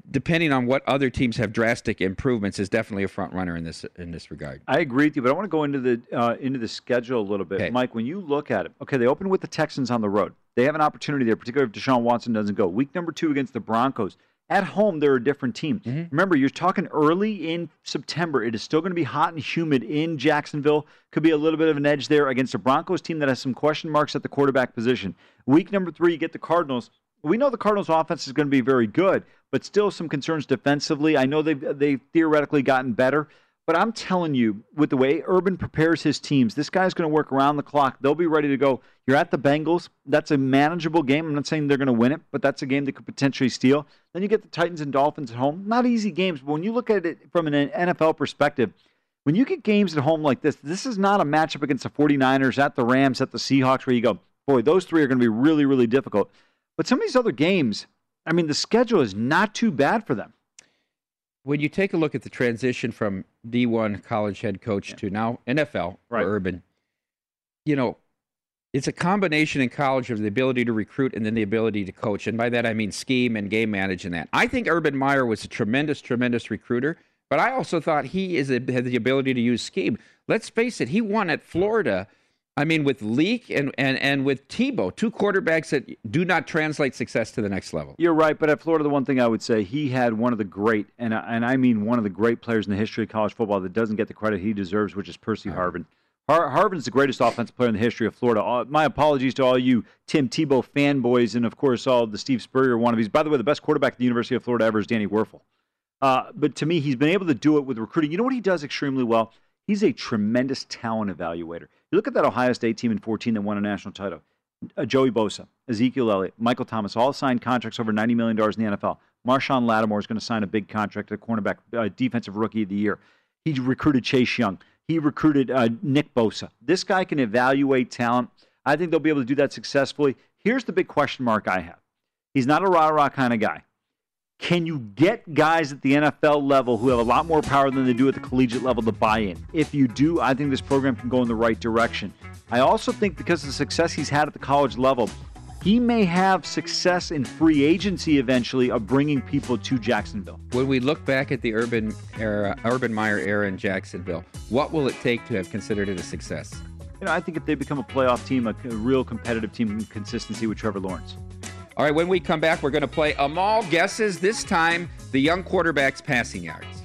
depending on what other teams have drastic improvements, is definitely a front runner in this in this regard. I agree with you, but I want to go into the uh, into the schedule a little bit, Okay. Mike. When you look at it, okay, they open with the Texans on the road. They have an opportunity there, particularly if Deshaun Watson doesn't go. Week number two against the Broncos. At home, they're a different team. Mm-hmm. Remember, you're talking early in September. It is still going to be hot and humid in Jacksonville. Could be a little bit of an edge there against a Broncos team that has some question marks at the quarterback position. Week number three, you get the Cardinals. We know the Cardinals' offense is going to be very good, but still some concerns defensively. I know they've they've theoretically gotten better, but I'm telling you, with the way Urban prepares his teams, this guy's going to work around the clock. They'll be ready to go. You're at the Bengals. That's a manageable game. I'm not saying they're going to win it, but that's a game they could potentially steal. Then you get the Titans and Dolphins at home. Not easy games, but when you look at it from an NFL perspective, when you get games at home like this, this is not a matchup against the 49ers, at the Rams, at the Seahawks, where you go, boy, those three are going to be really, really difficult. But some of these other games, I mean, the schedule is not too bad for them. When you take a look at the transition from D1 college head coach to now NFL Right. for Urban, you know, it's a combination in college of the ability to recruit and then the ability to coach. And by that, I mean scheme and game manage and that. I think Urban Meyer was a tremendous, tremendous recruiter, but I also thought he is a, had the ability to use scheme. Let's face it, he won at Florida. I mean, with Leak and, and, and with Tebow, two quarterbacks that do not translate success to the next level. You're right, but at Florida, the one thing I would say, he had one of the great, and I, and I mean one of the great players in the history of college football that doesn't get the credit he deserves, which is Percy Harvin. Har- Harvin's the greatest offensive player in the history of Florida. Uh, my apologies to all you Tim Tebow fanboys and, of course, all the Steve Spurrier wannabes. By the way, the best quarterback at the University of Florida ever is Danny Wuerffel. Uh, but to me, he's been able to do it with recruiting. You know what he does extremely well? He's a tremendous talent evaluator. You look at that Ohio State team in 14 that won a national title. Uh, Joey Bosa, Ezekiel Elliott, Michael Thomas, all signed contracts over $90 million in the NFL. Marshon Lattimore is going to sign a big contract at cornerback, uh, defensive rookie of the year. He recruited Chase Young. He recruited uh, Nick Bosa. This guy can evaluate talent. I think they'll be able to do that successfully. Here's the big question mark I have. He's not a rah rah kind of guy. Can you get guys at the NFL level who have a lot more power than they do at the collegiate level to buy in? If you do, I think this program can go in the right direction. I also think because of the success he's had at the college level, he may have success in free agency eventually of bringing people to Jacksonville. When we look back at the Urban era, Urban Meyer era in Jacksonville, what will it take to have considered it a success? You know, I think if they become a playoff team, a, a real competitive team, consistency with Trevor Lawrence. All right, when we come back, we're going to play Amal guesses. This time, the young quarterback's passing yards.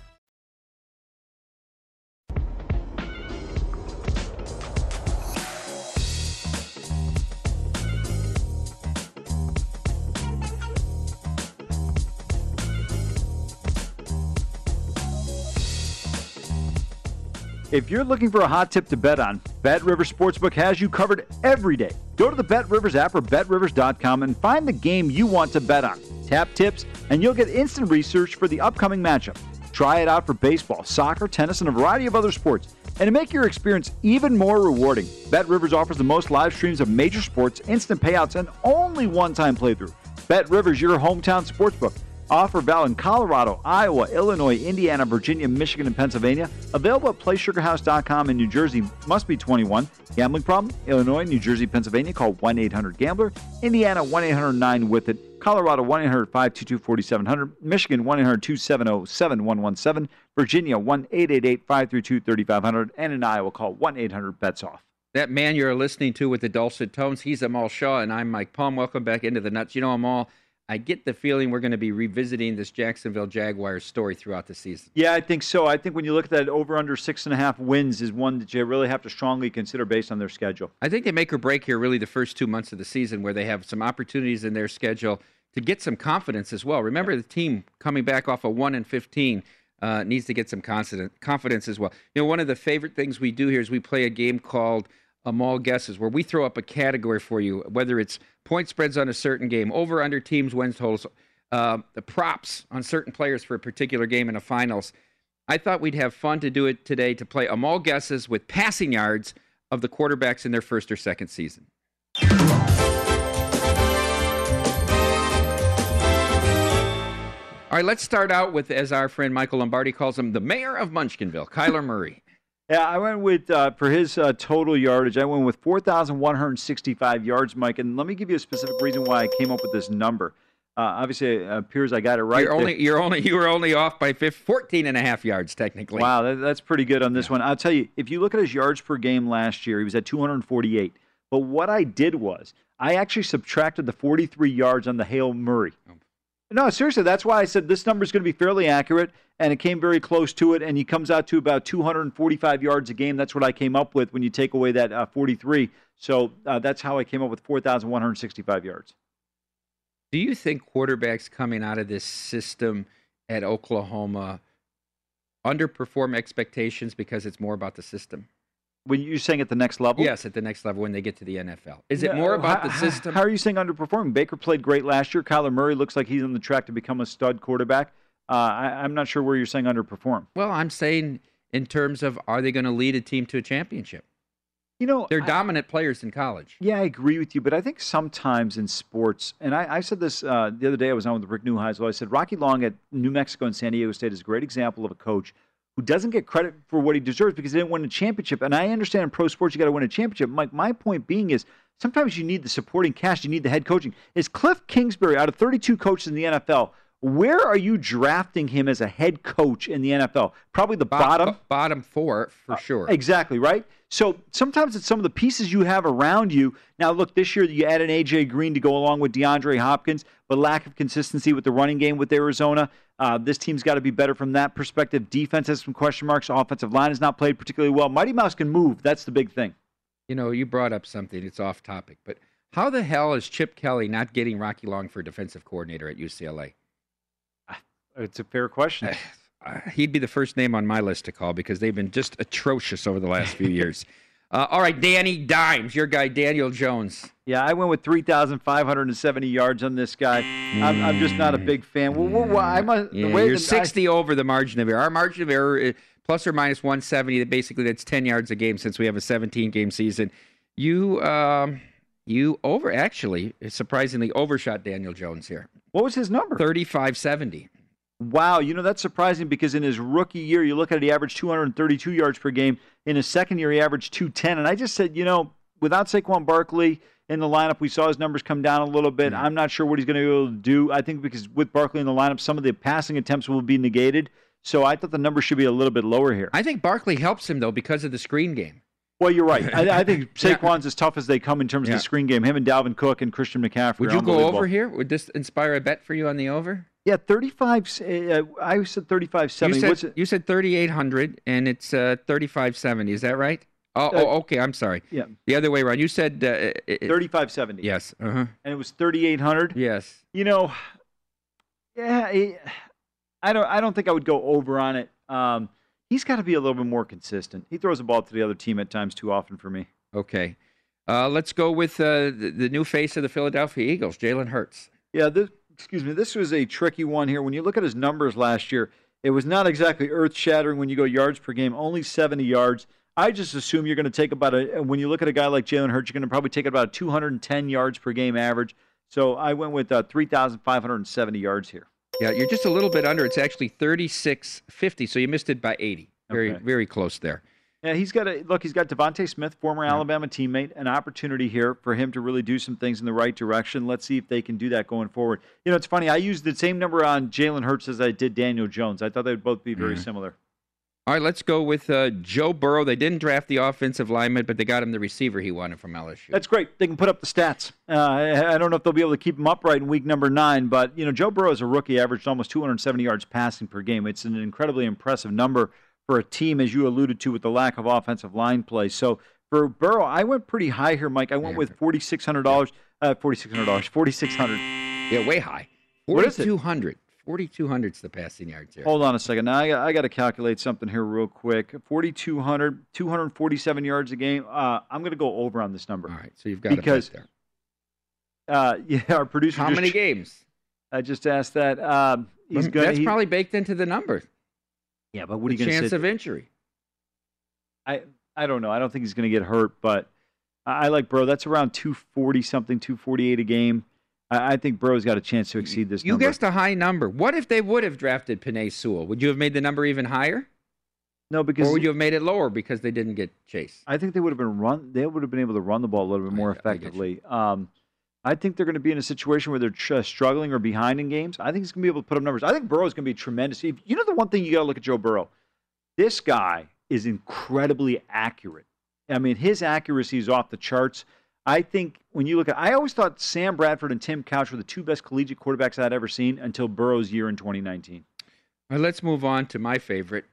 If you're looking for a hot tip to bet on, Bet Rivers Sportsbook has you covered every day. Go to the Bet Rivers app or betrivers.com and find the game you want to bet on. Tap tips, and you'll get instant research for the upcoming matchup. Try it out for baseball, soccer, tennis, and a variety of other sports. And to make your experience even more rewarding, Bet Rivers offers the most live streams of major sports, instant payouts, and only one time playthrough. Bet Rivers, your hometown sportsbook. Offer valid in Colorado, Iowa, Illinois, Indiana, Virginia, Michigan, and Pennsylvania. Available at PlaySugarHouse.com in New Jersey. Must be 21. Gambling problem? Illinois, New Jersey, Pennsylvania. Call 1 800 Gambler. Indiana 1 800 9 with it. Colorado 1 800 522 4700. Michigan 1 800 270 7117. Virginia 1 888 532 3500. And in Iowa, call 1 800 BETS OFF. That man you're listening to with the dulcet tones, he's Amal Shah, and I'm Mike Palm. Welcome back into the nuts. You know, Amal, I get the feeling we're going to be revisiting this Jacksonville Jaguars story throughout the season. Yeah, I think so. I think when you look at that over under six and a half wins is one that you really have to strongly consider based on their schedule. I think they make or break here really the first two months of the season where they have some opportunities in their schedule to get some confidence as well. Remember the team coming back off a 1 and 15 uh, needs to get some confidence as well. You know, one of the favorite things we do here is we play a game called Amal guesses where we throw up a category for you, whether it's point spreads on a certain game, over under teams, wins totals, uh, the props on certain players for a particular game in the finals. I thought we'd have fun to do it today to play Amal guesses with passing yards of the quarterbacks in their first or second season. All right, let's start out with, as our friend Michael Lombardi calls him, the mayor of Munchkinville, Kyler Murray. Yeah, I went with uh, for his uh, total yardage. I went with four thousand one hundred sixty-five yards, Mike. And let me give you a specific reason why I came up with this number. Uh, obviously, it appears I got it right. You're only, you're only, you were only off by 15, 14 and a half yards technically. Wow, that, that's pretty good on this yeah. one. I'll tell you, if you look at his yards per game last year, he was at 248. But what I did was I actually subtracted the 43 yards on the Hail Murray. Oh. No, seriously, that's why I said this number is going to be fairly accurate, and it came very close to it, and he comes out to about 245 yards a game. That's what I came up with when you take away that uh, 43. So uh, that's how I came up with 4,165 yards. Do you think quarterbacks coming out of this system at Oklahoma underperform expectations because it's more about the system? When you're saying at the next level? Yes, at the next level when they get to the NFL. Is it more about how, the system? How are you saying underperforming? Baker played great last year. Kyler Murray looks like he's on the track to become a stud quarterback. Uh, I, am not sure where you're saying underperform. Well, I'm saying in terms of are they going to lead a team to a championship? You know, they're dominant players in college. Yeah, I agree with you, but I think sometimes in sports, and I, I said this uh, the other day. I was on with Rick Neuheisel. I said Rocky Long at New Mexico and San Diego State is a great example of a coach who doesn't get credit for what he deserves because he didn't win a championship. And I understand in pro sports you got to win a championship. Mike, my point being is sometimes you need the supporting cast, you need the head coaching. Is Cliff Kingsbury out of 32 coaches in the NFL? Where are you drafting him as a head coach in the NFL? Probably the bottom bottom four for sure. Uh, exactly right. So sometimes it's some of the pieces you have around you. Now, look, this year you add an AJ Green to go along with DeAndre Hopkins, but lack of consistency with the running game with Arizona. Uh, this team's got to be better from that perspective. Defense has some question marks. Offensive line has not played particularly well. Mighty Mouse can move. That's the big thing. You know, you brought up something. It's off topic, but how the hell is Chip Kelly not getting Rocky Long for defensive coordinator at UCLA? It's a fair question. Uh, he'd be the first name on my list to call because they've been just atrocious over the last few years. Uh, all right, Danny Dimes, your guy Daniel Jones. Yeah, I went with 3,570 yards on this guy. I'm, I'm, just not a big fan. Well, well, I'm a, yeah, you're 60 I, over the margin of error. Our margin of error, uh, plus or minus 170. Basically, that's 10 yards a game since we have a 17 game season. You, um, you over actually surprisingly overshot Daniel Jones here. What was his number? 3570. Wow, you know that's surprising because in his rookie year, you look at it, he averaged 232 yards per game. In his second year, he averaged 210. And I just said, you know, without Saquon Barkley in the lineup, we saw his numbers come down a little bit. Mm-hmm. I'm not sure what he's going to be able to do. I think because with Barkley in the lineup, some of the passing attempts will be negated. So I thought the number should be a little bit lower here. I think Barkley helps him though because of the screen game. Well, you're right. I, I think Saquon's yeah. as tough as they come in terms yeah. of the screen game. Him and Dalvin Cook and Christian McCaffrey. Would you go over here? Would this inspire a bet for you on the over? Yeah, 35. Uh, I said 3570. You said, you said 3800 and it's uh, 3570. Is that right? Oh, uh, oh, okay. I'm sorry. Yeah. The other way around. You said uh, 3570. Yes. Uh-huh. And it was 3800. Yes. You know, yeah, I don't. I don't think I would go over on it. Um, he's got to be a little bit more consistent. He throws the ball to the other team at times too often for me. Okay. Uh, let's go with uh, the, the, new face of the Philadelphia Eagles, Jalen Hurts. Yeah, this, excuse me, this was a tricky one here. When you look at his numbers last year, it was not exactly earth shattering when you go yards per game, only 70 yards. I just assume you're going to take about a, when you look at a guy like Jalen Hurts, you're going to probably take about 210 yards per game average. So I went with uh, 3,570 yards here. Yeah, you're just a little bit under. It's actually 36.50, so you missed it by 80. Very, Okay. very close there. Yeah, he's got a look. He's got DeVonta Smith, former Alabama teammate, an opportunity here for him to really do some things in the right direction. Let's see if they can do that going forward. You know, it's funny. I used the same number on Jalen Hurts as I did Daniel Jones. I thought they'd both be very Mhm. similar. All right, let's go with uh, Joe Burrow. They didn't draft the offensive lineman, but they got him the receiver he wanted from LSU. That's great. They can put up the stats. Uh, I, don't know if they'll be able to keep him upright in week number nine, but you know, Joe Burrow is a rookie, averaged almost 270 yards passing per game. It's an incredibly impressive number for a team, as you alluded to, with the lack of offensive line play. So for Burrow, I went pretty high here, Mike. I went with forty six hundred dollars. Uh, forty six hundred dollars. 4,600. Yeah, way high. What is it? 4,200. 4,200 is the passing yards here. Hold on a second. Now I got, I got to calculate something here real quick. 4,200, 247 yards a game. Uh, I'm going to go over on this number. All right, so you've got because there. uh, yeah, our producer. How just- many games? I just asked that. Um, he's Mm, going. That's probably baked into the number. Yeah, but what are the you going to chance of injury? I I don't know. I don't think he's going to get hurt, but I, I like Bro. That's around 240 something, 248 a game. I, I think Burrow's got a chance to exceed this You number. guessed a high number. What if they would have drafted Penei Sewell? Would you have made the number even higher? No, because or would you have made it lower because they didn't get Chase? I think they would have been run. They would have been able to run the ball a little bit more effectively. Um, I think they're going to be in a situation where they're tr- struggling or behind in games. I think he's going to be able to put up numbers. I think Burrow's going to be tremendous. If, you know the one thing you got to look at Joe Burrow. This guy is incredibly accurate. I mean, his accuracy is off the charts. I think when you look at, I always thought Sam Bradford and Tim Couch were the two best collegiate quarterbacks I'd ever seen until Burrow's year in 2019. All right, let's move on to my favorite,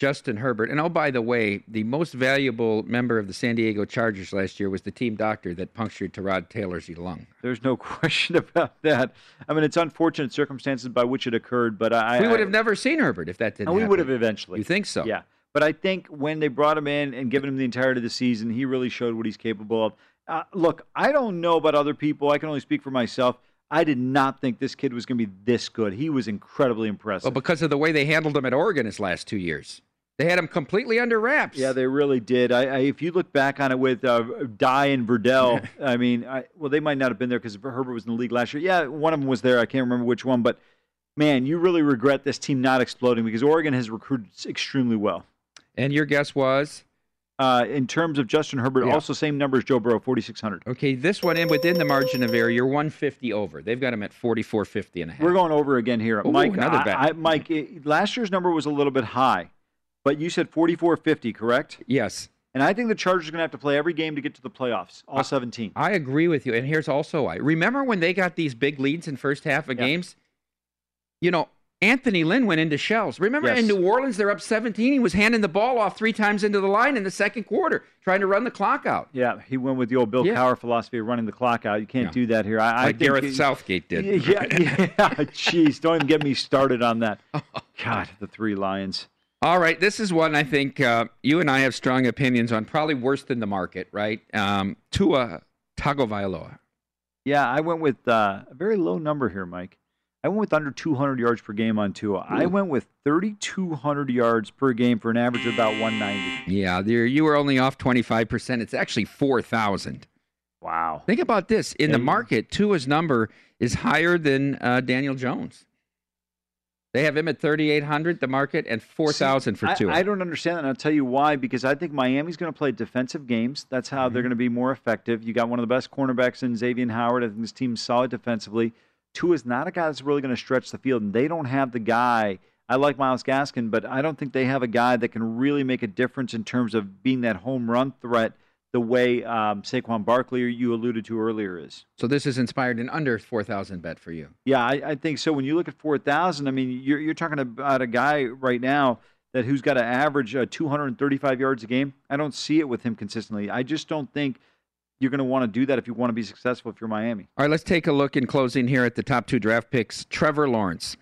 Justin Herbert. And oh, by the way, the most valuable member of the San Diego Chargers last year was the team doctor that punctured Tyrod Taylor's lung. There's no question about that. I mean, it's unfortunate circumstances by which it occurred, but I we would I- have never seen Herbert if that didn't And we happen. would have eventually. You think so? Yeah. But I think when they brought him in and given him the entirety of the season, he really showed what he's capable of. Uh, look, I don't know about other people. I can only speak for myself. I did not think this kid was going to be this good. He was incredibly impressive. Well, because of the way they handled him at Oregon his last two years. They had him completely under wraps. Yeah, they really did. I, I if you look back on it with uh, Dye and Verdell, I mean, I, well, they might not have been there because Herbert was in the league last year. Yeah, one of them was there. I can't remember which one, but man, you really regret this team not exploding because Oregon has recruited extremely well. And your guess was? Uh, in terms of Justin Herbert, Yeah. also same number as Joe Burrow, 4,600. Okay, this one in within the margin of error. You're 150 over. They've got him at 44.50 and a half. We're going over again here, Ooh, Mike. another bet. I, Mike, it, last year's number was a little bit high, but you said 44.50, correct? Yes. And I think the Chargers are going to have to play every game to get to the playoffs, all 17. I agree with you. And here's also why. Remember when they got these big leads in first half of Yeah. games? You know, Anthony Lynn went into shells. Remember Yes. in New Orleans, they're up 17. He was handing the ball off three times into the line in the second quarter, trying to run the clock out. Yeah, he went with the old Bill Yeah. Cowher philosophy of running the clock out. You can't Yeah. do that here. I, I Like think Gareth it- Southgate did. Yeah, yeah. Jeez, don't even get me started on that. God, the three Lions. All right, this is one I think uh, you and I have strong opinions on. Probably worse than the market, right? Um, Tua Tagovailoa. Yeah, I went with uh, a very low number here, Mike. I went with under 200 yards per game on Tua. I went with 3,200 yards per game for an average of about 190. Yeah, there- you were only off 25%. It's actually 4,000. Wow. Think about this. In the market, Tua's number is higher than uh, Daniel Jones. They have him at 3,800, the market, and 4,000 for I- Tua. I, don't understand that, and I'll tell you why. Because I think Miami's going to play defensive games. That's how Mm-hmm. they're going to be more effective. You got one of the best cornerbacks in Xavier Howard. I think this team's solid defensively. Tua's not a guy that's really going to stretch the field, and they don't have the guy. I like Myles Gaskin, but I don't think they have a guy that can really make a difference in terms of being that home run threat the way um, Saquon Barkley, you alluded to earlier, is. so this is inspired an under 4,000 bet for you. Yeah, I, I think so. When you look at four thousand, I mean, you're you're talking about a guy right now that who's got to average uh, 235 yards a game. I don't see it with him consistently. I just don't think you're going to want to do that if you want to be successful if you're Miami. All right, let's take a look in closing here at the top two draft picks. Trevor Lawrence.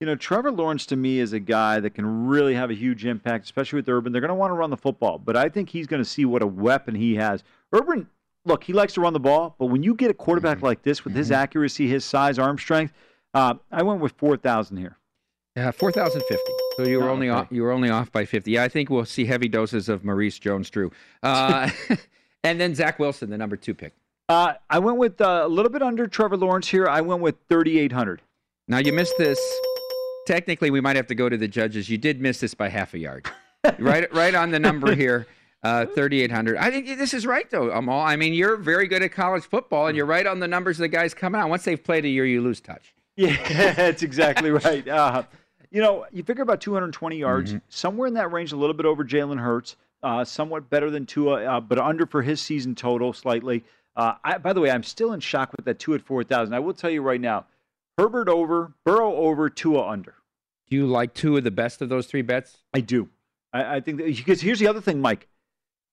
You know, Trevor Lawrence to me is a guy that can really have a huge impact, especially with Urban. They're going to want to run the football, but I think he's going to see what a weapon he has. Urban, look, he likes to run the ball, but when you get a quarterback like this with his accuracy, his size, arm strength, uh, I went with 4,000 here. Yeah, 4,050. So you were Oh, only okay. off, you were only off by 50. Yeah, I think we'll see heavy doses of Maurice Jones-Drew. Uh, and then Zach Wilson, the number two pick. Uh, I went with uh, a little bit under Trevor Lawrence here. I went with 3,800. Now you missed this. Technically, we might have to go to the judges. You did miss this by half a yard. right, right on the number here, uh, 3,800. I think this is right though, Amal. I mean, you're very good at college football, and you're right on the numbers of the guys coming out. Once they've played a year, you lose touch. Yeah, that's exactly right. Uh, you know, you figure about 220 yards, Mm-hmm. somewhere in that range, a little bit over Jalen Hurts, uh, somewhat better than Tua, uh, but under for his season total slightly. Uh, I, by the way, I'm still in shock with that Tua at 4,000. I will tell you right now, Herbert over, Burrow over, Tua under. Do you like two of the best of those three bets? I do. I, I think that, because here's the other thing, Mike,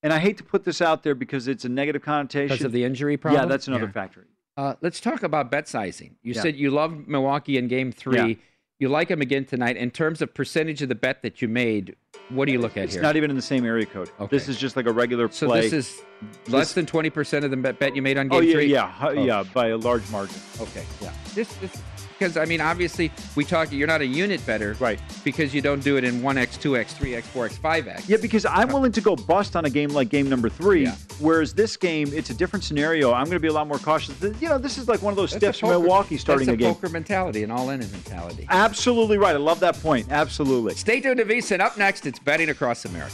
and I hate to put this out there because it's a negative connotation. Because of the injury problem? Yeah, that's another Yeah. factor. Uh, let's talk about bet sizing. You Yeah. said you love Milwaukee in game three. Yeah. You like them again tonight. In terms of percentage of the bet that you made, what do you look at It's here? not even in the same area code. This is just like a regular so play. this is less than 20% of the bet bet you made on oh, game oh yeah, three? yeah, Oh. yeah, by a large margin. Okay, yeah. This, this, because I mean, obviously, we talk. You're not a unit better, right? Because you don't do it in one x, two x, three x, four x, five x. Yeah, because I'm willing to go bust on a game like game number three, whereas this game, it's a different scenario. I'm going to be a lot more cautious. You know, this is like one of those That's a stiffs poker- Milwaukee starting that's a game. poker mentality, an all-in mentality. Absolutely right. I love that point. Absolutely. Stay tuned to VSiN. Up next, it's betting across America.